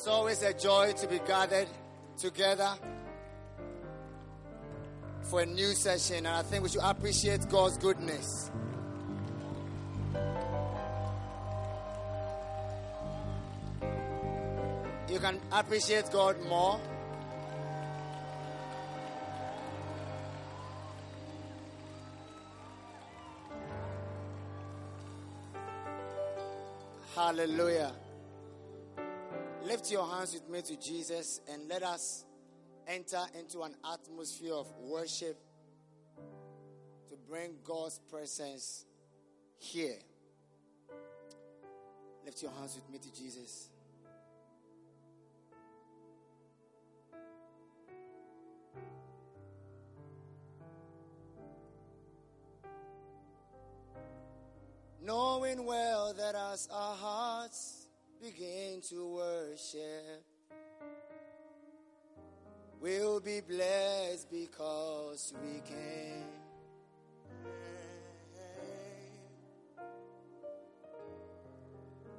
It's always a joy to be gathered together for a new session, and I think we should appreciate God's goodness. You can appreciate God more. Hallelujah. Lift your hands with me to Jesus and let us enter into an atmosphere of worship to bring God's presence here. Lift your hands with me to Jesus. Knowing well that as our hearts begin to worship, we'll be blessed because we can.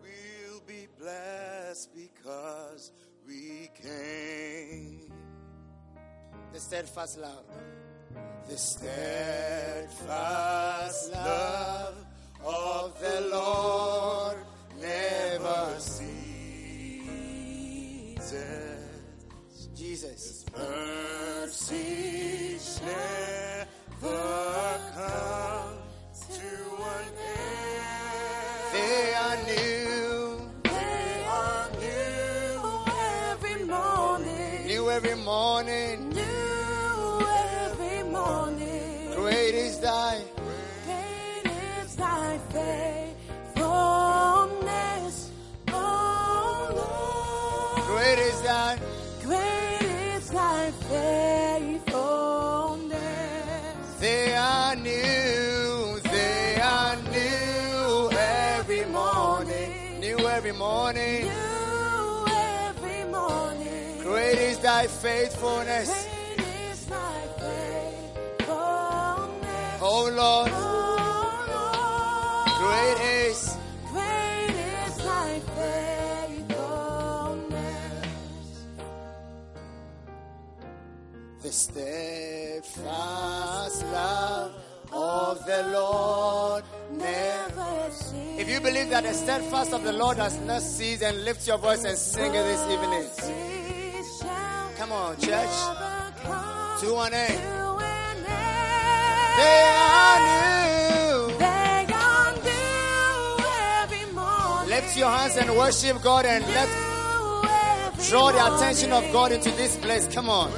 We'll be blessed because we came. The steadfast love. The steadfast love of the Lord Great is thy faithfulness, is thy faithfulness. oh Lord. O Lord. Great is, Great is thy faithfulness. the steadfast love of the Lord never. Never cease. If you believe that the steadfast of the Lord has not ceased, then lift your voice and sing it this evening. Come on, church. Two and eight. to an end. They are new. They are new every morning. Lift your hands and worship God and let draw the attention of. God into this place. Come on.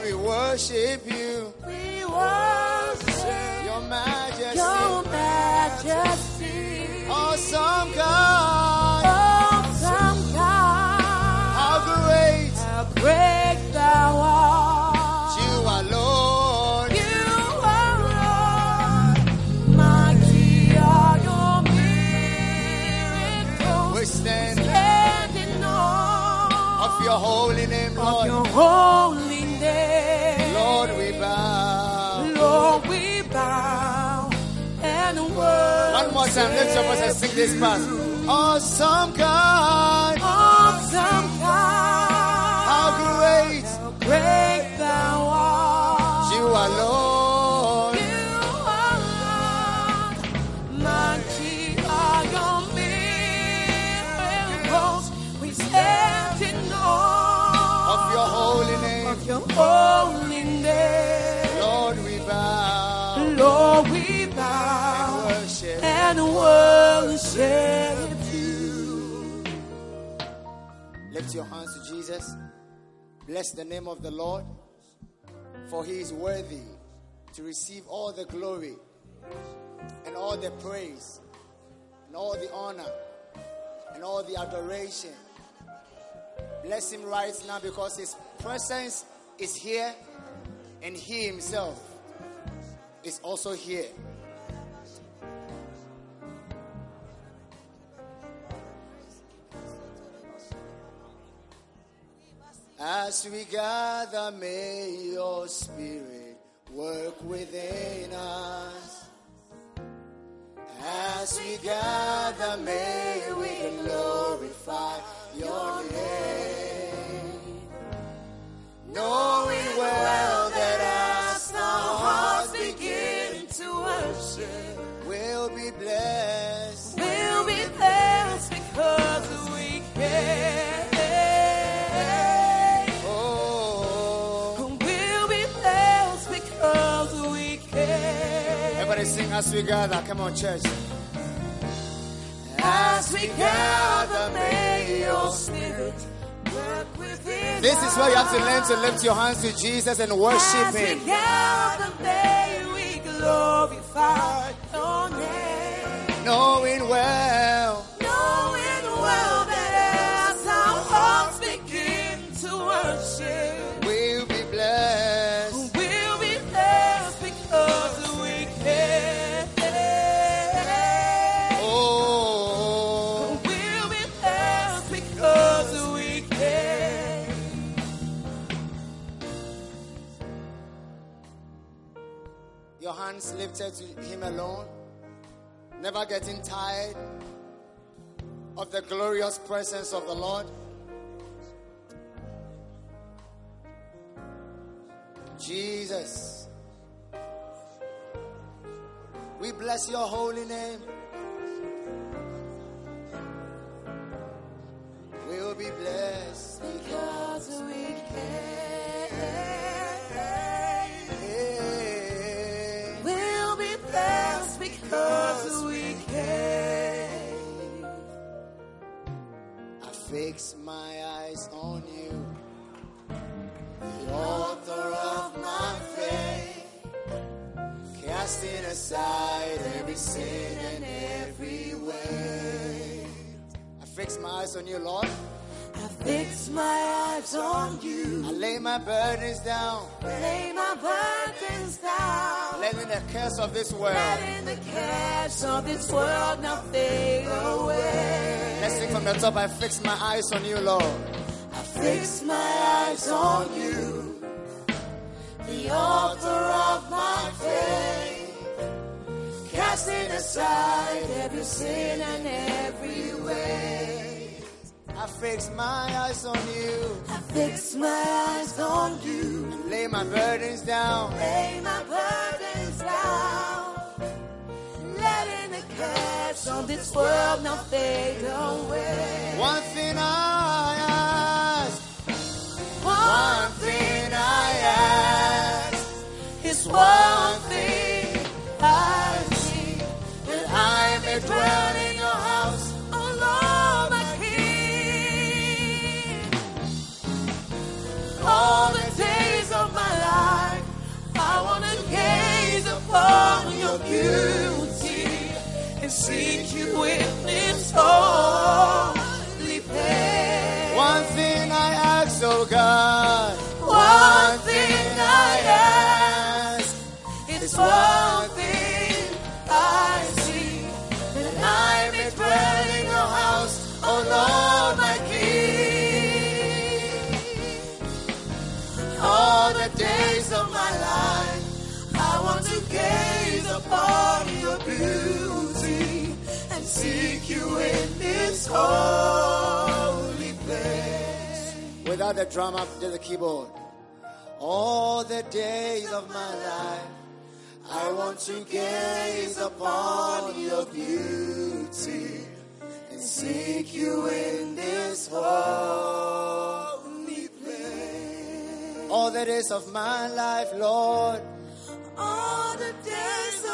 Lord, we worship you, We worship your majesty. your majesty. Time, lift your voice and sing this. Awesome God, And worship you. Lift your hands to Jesus. Bless the name of the Lord, for he is worthy to receive all the glory and all the praise and all the honor and all the adoration. Bless him right now because his presence is here and he himself is also here. As we gather, may your spirit work within us. As we gather, may we glorify your name. Knowing as we gather. Come on, church. As we gather, may your spirit work within This is where you have to learn to lift your hands to Jesus and worship As we Him. gather, may we glorify your name. Knowing well, Him alone. Never getting tired of the glorious presence of the Lord. Jesus. We bless your holy name. Aside every sin and every way. I fix my eyes on you, Lord. I fix my eyes on you. I lay my burdens down, Lay my burdens down. letting the curse of this world. Letting the cares of this world not fade away. Let's sing from the top. I fix my eyes on you, Lord. I fix my eyes on you, the author aside every sin and every way. I fix my eyes on you, I fix my eyes on you, lay my burdens down. lay my burdens down, letting the cares of this world not fade away. One thing I ask. One thing I ask, is one upon your beauty and seek you in this holy place. One thing I ask, oh God. One thing I ask. It's one thing I see that I may dwell in your house, oh Lord, my King. All the days of my life, your beauty and seek you in this holy place. Without the drummer, just the keyboard. All the days of my life, I want to gaze upon your beauty and seek you in this holy place. All the days of my life, Lord. All the days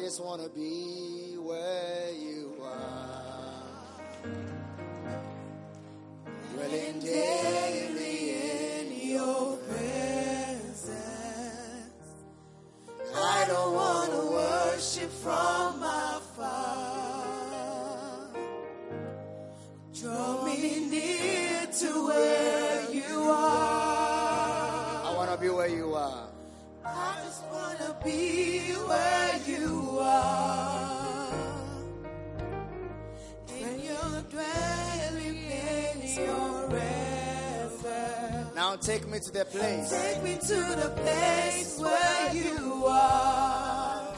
just want to be the place. Take me to the place where you are.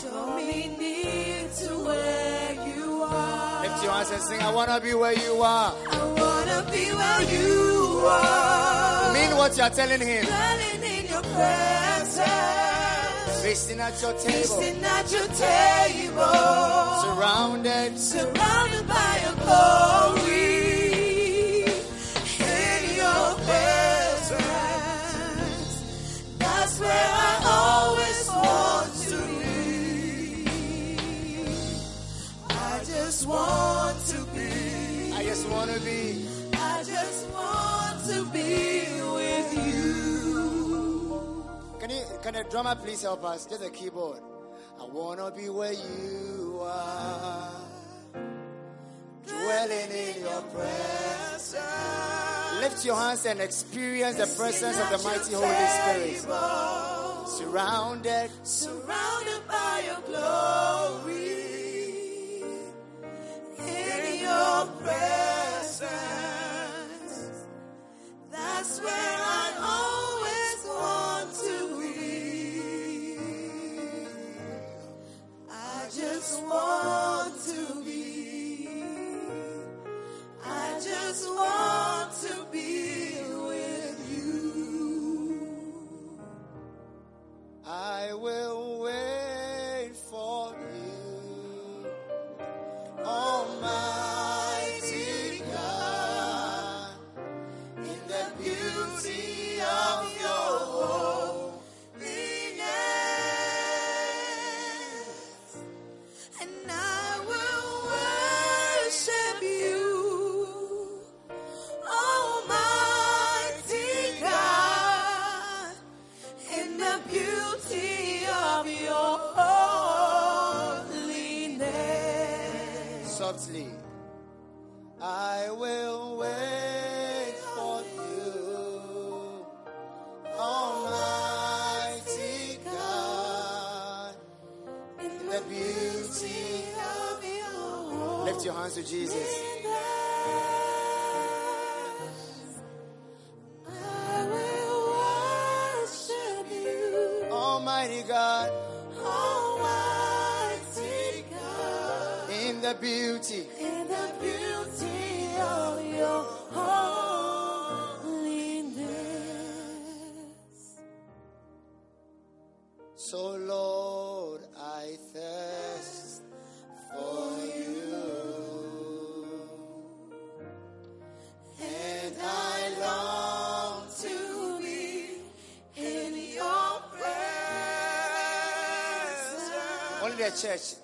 Draw me near to where you are. Lift your hands and sing. I want to be where you are. I wanna be where you are. Mean what you are telling him. Dwelling in your presence. Feasting at your table. Feasting at your table. Surrounded. Surrounded by your glory. Can a drummer please help us? Just a keyboard. I wanna be where you are. Dwelling in your presence. Lift your hands and experience the presence of the mighty Holy Spirit. Surrounded. Surrounded by your glory. In your presence. That's where just want to be with you. I will church.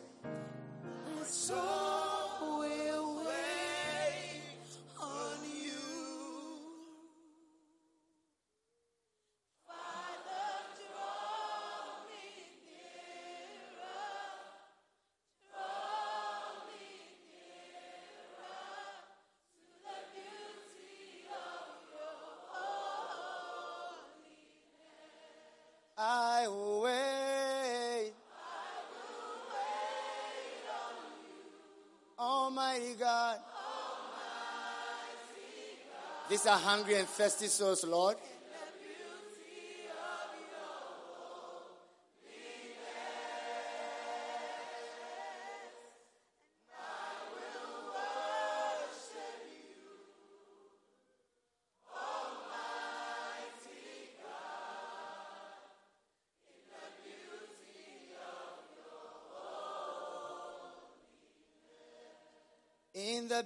Are hungry and thirsty souls, Lord.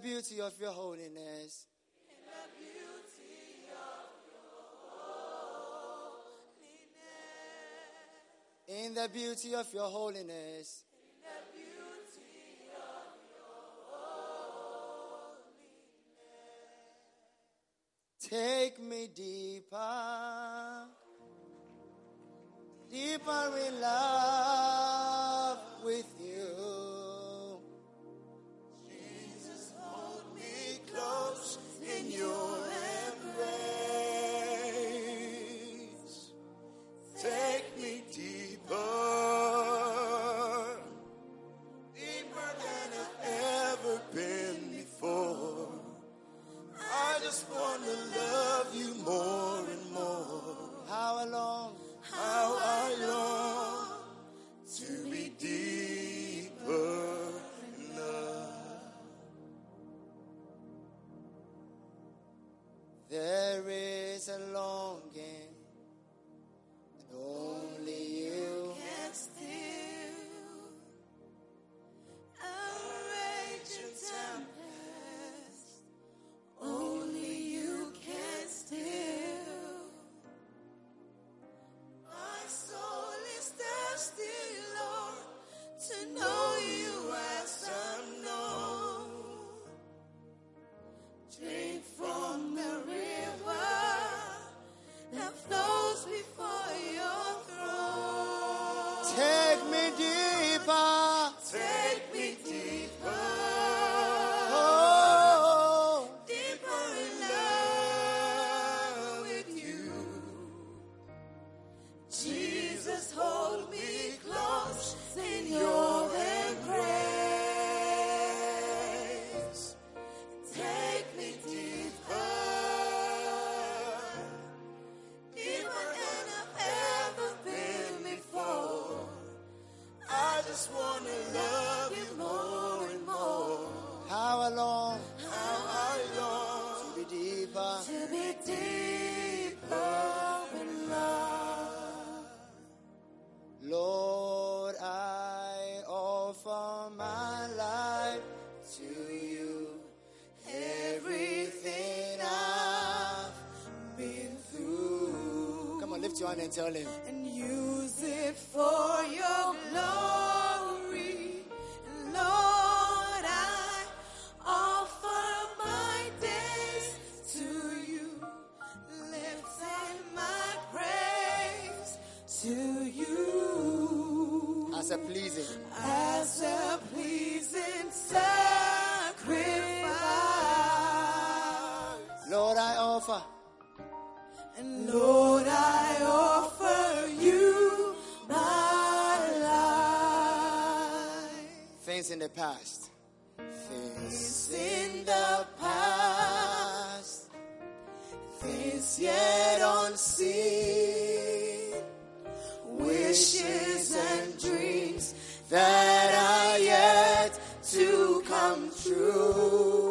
Beauty of your holiness. In the beauty of your holiness. Take me deeper, deeper in love just want to love you more. Come on, lift your hand and tell him. and use it for your glory. Lord, I offer my days to you, lifting my praise to you As a pleasing. as a pleasing sacrifice. Lord, I offer. And Lord, I Things in the past. Things in the past, things yet unseen, wishes and dreams that are yet to come true.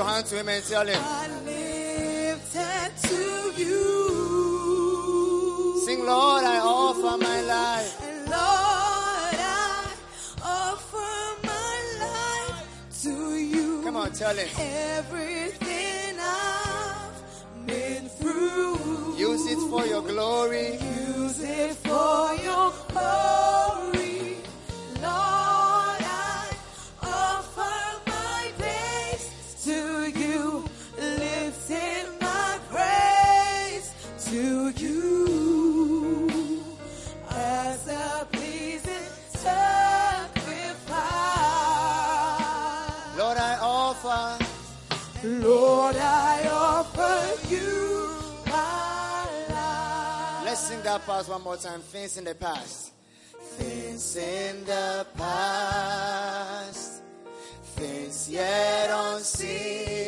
Your hand to him and tell him? I lifted to you. Sing, Lord, I offer my life. And Lord, I offer my life to you. Come on, tell him. Everything I've been through. Use it for your glory. Use it for your glory. Part one more time. Things in the past. Things in the past. Things yet unseen.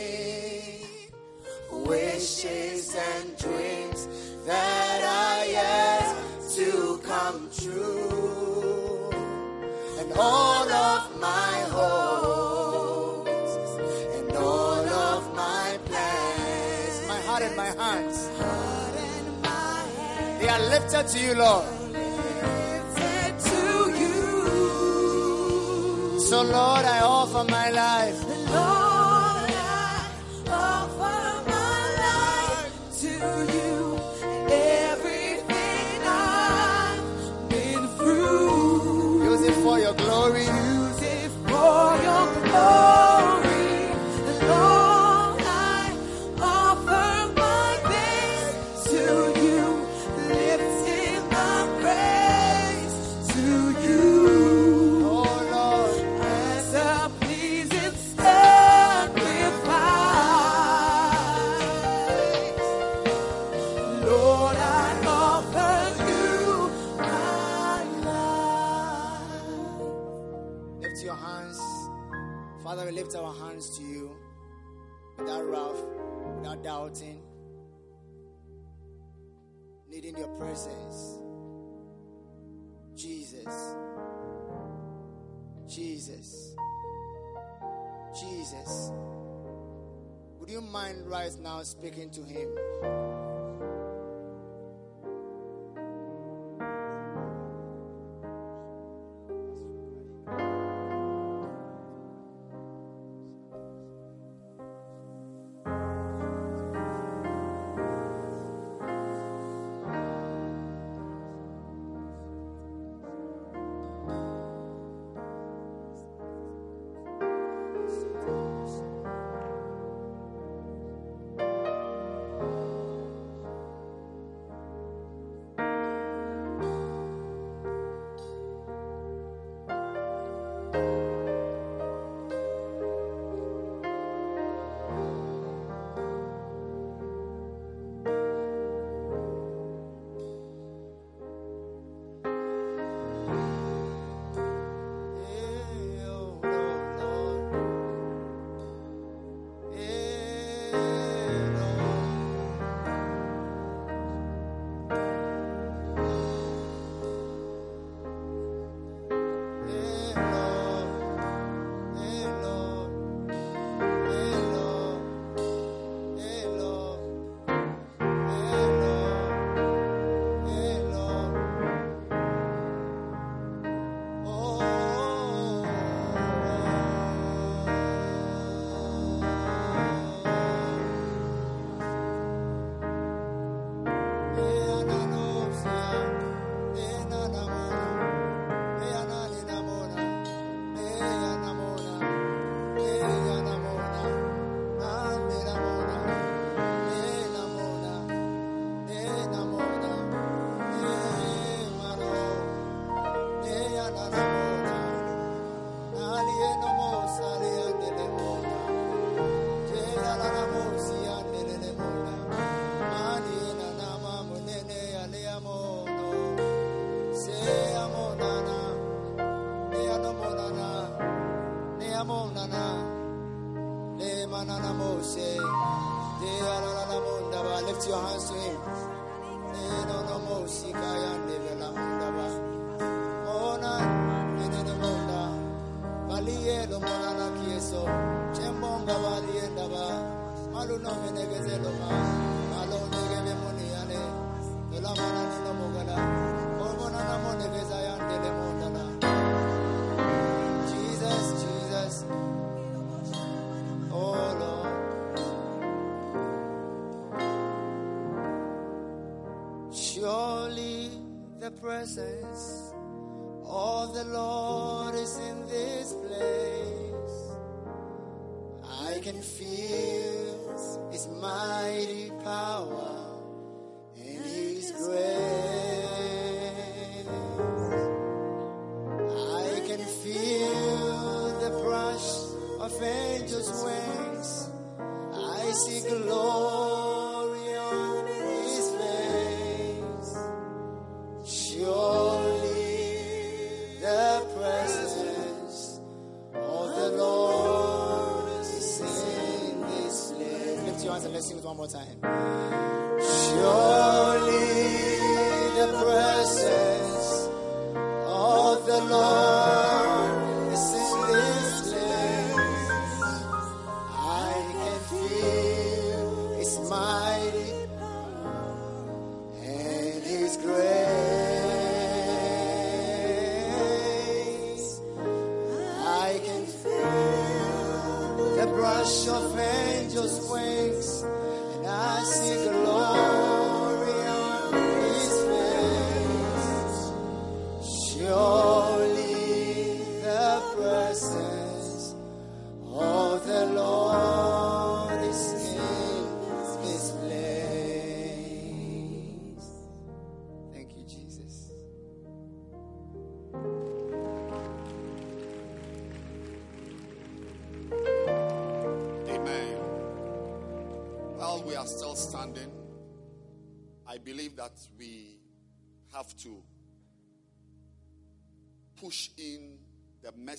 lifted to you, Lord. So, Lord, I offer my life. presence. Oh, the Lord is in this place. I can feel.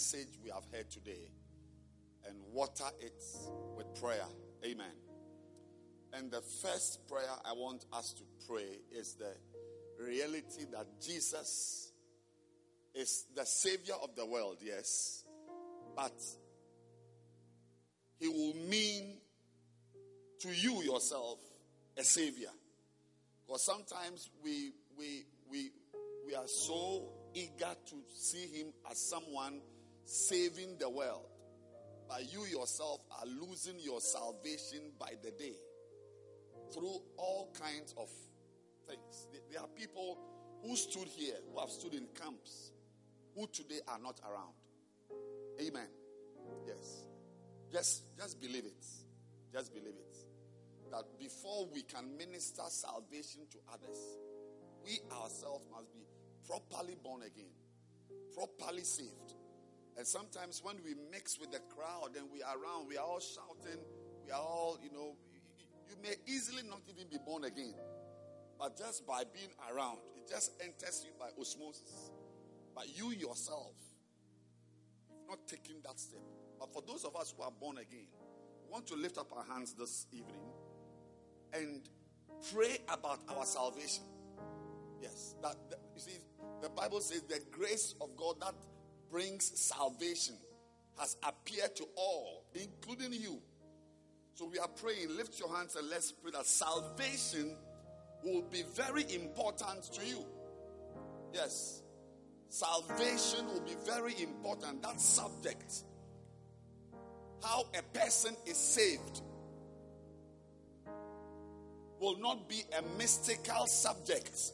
Message we have heard today and water it with prayer. Amen. And the first prayer I want us to pray is the reality that Jesus is the Savior of the world, yes, but he will mean to you yourself a savior. Because sometimes we we we we are so eager to see him as someone saving the world. But you yourself are losing your salvation by the day through all kinds of things. There- are people who stood here, who have stood in camps, who today are not around. Amen. Yes. Just, just believe it. Just believe it. That before we can minister salvation to others, we ourselves must be properly born again, properly saved. And sometimes when we mix with the crowd and we are around, we are all shouting, we are all, you know, you may easily not even be born again. But just by being around, it just enters you by osmosis. But you yourself, you've not taken that step. But for those of us who are born again, we want to lift up our hands this evening and pray about our salvation. Yes, that, that- you see, the Bible says the grace of God that brings salvation has appeared to all, including you. So we are praying. Lift your hands and let's pray that salvation will be very important to you. Yes, salvation will be very important. That subject, how a person is saved, will not be a mystical subject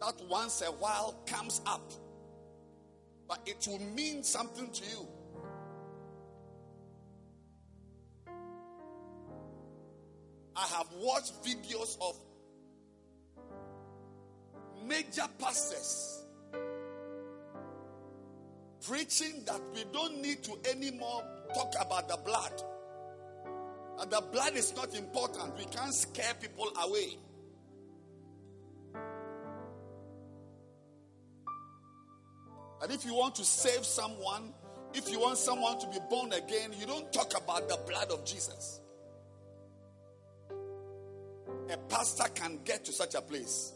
that once a while comes up, but it will mean something to you. I have watched videos of major pastors preaching that we don't need to anymore talk about the blood. And the blood is not important. We can't scare people away. And if you want to save someone, if you want someone to be born again, you don't talk about the blood of Jesus. A pastor can get to such a place.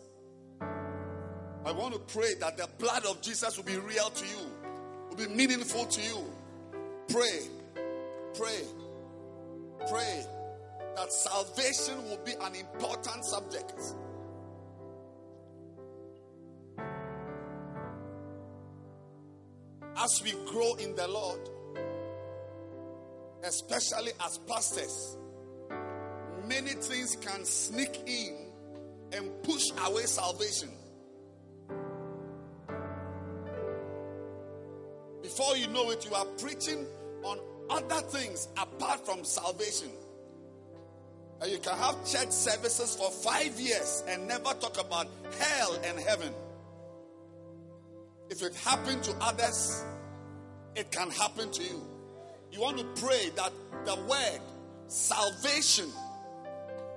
I want to pray that the blood of Jesus will be real to you, will be meaningful to you. Pray, pray, pray that salvation will be an important subject. As we grow in the Lord, especially as pastors, many things can sneak in and push away salvation. Before you know it, you are preaching on other things apart from salvation. And you can have church services for five years and never talk about hell and heaven. If it happened to others, it can happen to you. You want to pray that the word salvation,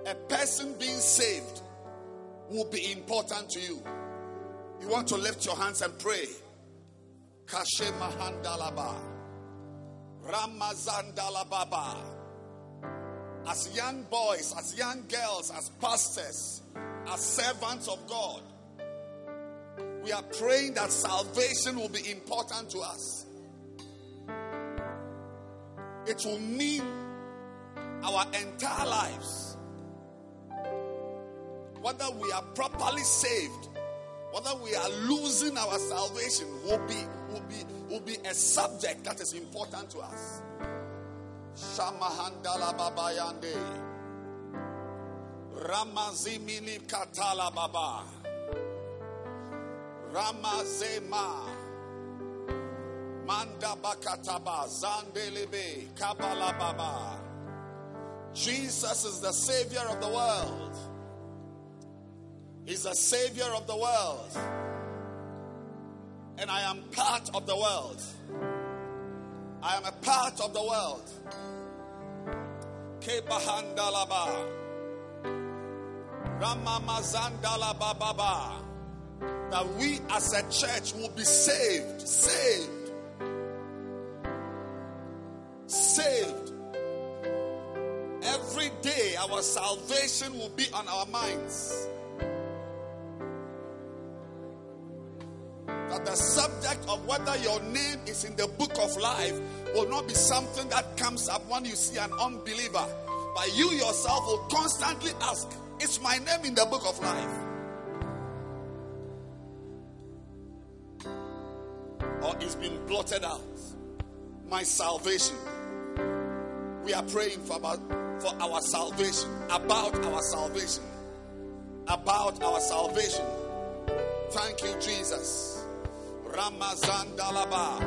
a person being saved, will be important to you. You want to lift your hands and pray. Kashe Mahandalaba. Ramazandalababa. As young boys, as young girls, as pastors, as servants of God, we are praying that salvation will be important to us. It will mean our entire lives. Whether we are properly saved, whether we are losing our salvation, will be will be will be a subject that is important to us. Shamahandala babayande. Ramazimini katala baba. Ramazema. Manda bakataba. Zandelebe. Kabala baba. Jesus is the Savior of the world. He's the Savior of the world. And I am part of the world. I am a part of the world. Kebahandalaba. Ramamazandalaba baba. That we as a church will be saved. Saved. Saved. Every day our salvation will be on our minds. That the subject of whether your name is in the book of life will not be something that comes up when you see an unbeliever. But you yourself will constantly ask, Is my name in the book of life? Or it's been blotted out? My salvation. We are praying for about for our salvation, about our salvation, about our salvation. Thank you, Jesus. Ramazan Dalaba.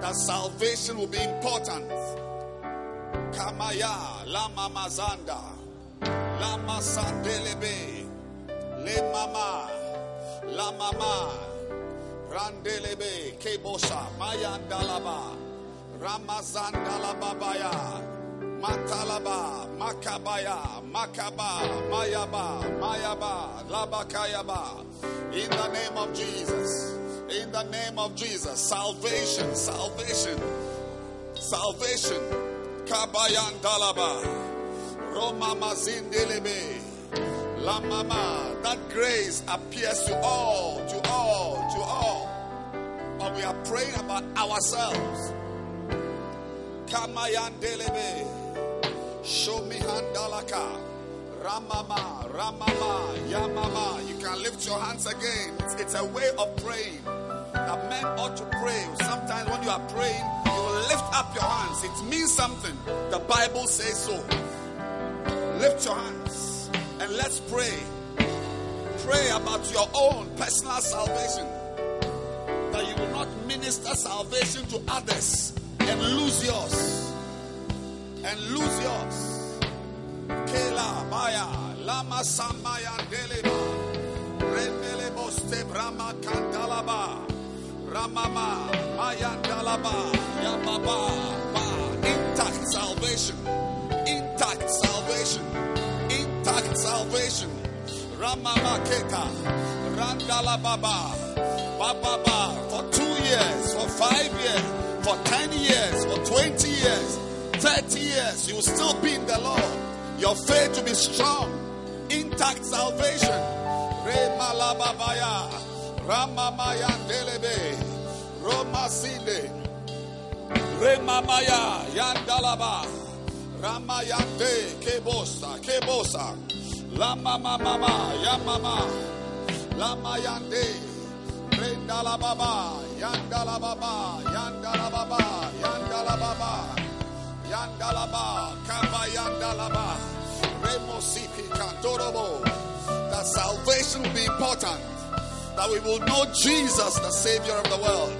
That salvation will be important. Kamaya, Lama Mazanda, Lama Sandelebe, Le Mama, La Mama, Randelebe, Kebosa, Mayandalaba, Ramazandalababaya, Matalaba, Makabaya, Makaba, Mayaba, Mayaba, Labakayaba. In the name of Jesus. In the name of Jesus. Salvation, salvation, salvation. Kabayan Dalaba. Roma Mazindelebe. La Mama. That grace appears to all, to all, to all. But we are praying about ourselves. Kamayan Delebe. Show me handalaka. Ramama, Ramama, Yamama. You can lift your hands again. It's, it's a way of praying. That men ought to pray. Sometimes when you are praying, you lift up your hands. It means something. The Bible says so. Lift your hands and let's pray. Pray about your own personal salvation. That you will not minister salvation to others and lose yours. And lose yours. Kela Maya Lama Samaya Deleba Rendele Boste Brahma Kantalaba Ramama Mayandalaba Yababa Ba Intact salvation Intact salvation Intact salvation Ramama Keka Randala Baba Baba for two years, for five years, for ten years, for twenty years, thirty years, you will still be in the Lord. Your faith to be strong, intact salvation. Re malababaya, ramamaya delebe, romasinde, re mamaya yandalaba, ramayande kebosa, kebosa, la mama mama yamama, lama yande, rendala baba, yandala baba, yandala baba, yandala baba. Yandalaba, Kaba Yandalaba, Remosipi Kantorobo. That salvation will be important. That we will know Jesus, the Savior of the world.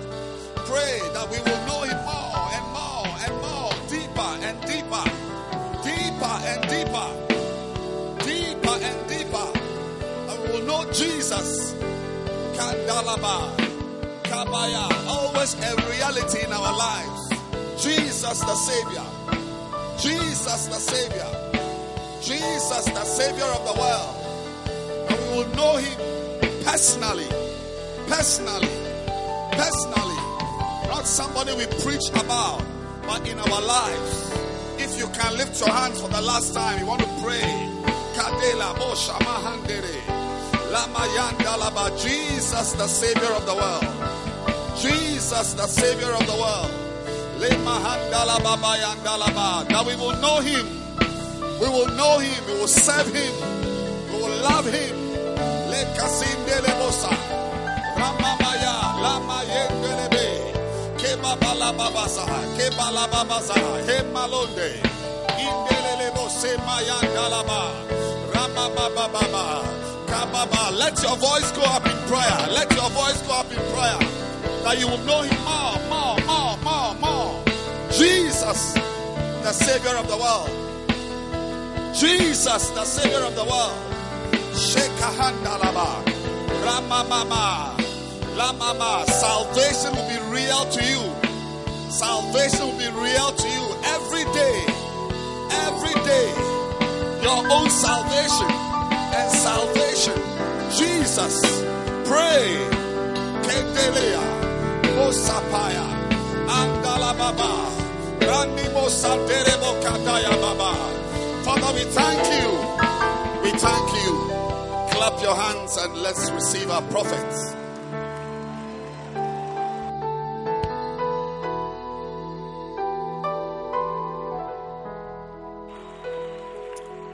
Pray that we will know deeper, deeper and deeper. That we will know Jesus. Kandalaba, Kabaya, always a reality in our lives. Jesus the Savior. Jesus the Savior. Jesus the Savior of the world. And we will know Him personally. Personally. Personally. Not somebody we preach about, but in our lives. If you can lift your hands for the last time, you want to pray. Jesus the Savior of the world. Jesus the Savior of the world. That we will know him. We will know him. We will serve him. We will love him. Ramamaya, Lama Yendelebe, Kebalababasaha, Kebalababasaha, Hemalonde, Indelelebo Semayandalaba, Ramabababa, Kababa. Let your voice go up in prayer. Let your voice go up in prayer. That you will know him more, more, more, more, more. Jesus, the Savior of the world. Jesus, the Savior of the world. Shekahandalaba, Ramamama, Lamama. Salvation will be real to you. Salvation will be real to you every day. Every day. Your own salvation and salvation. Jesus. Pray. Kendelea. Osapaya. Andala Baba. Randimo Sanderebo Kataya Baba. Father, we thank you. We thank you. Clap your hands and let's receive our prophets.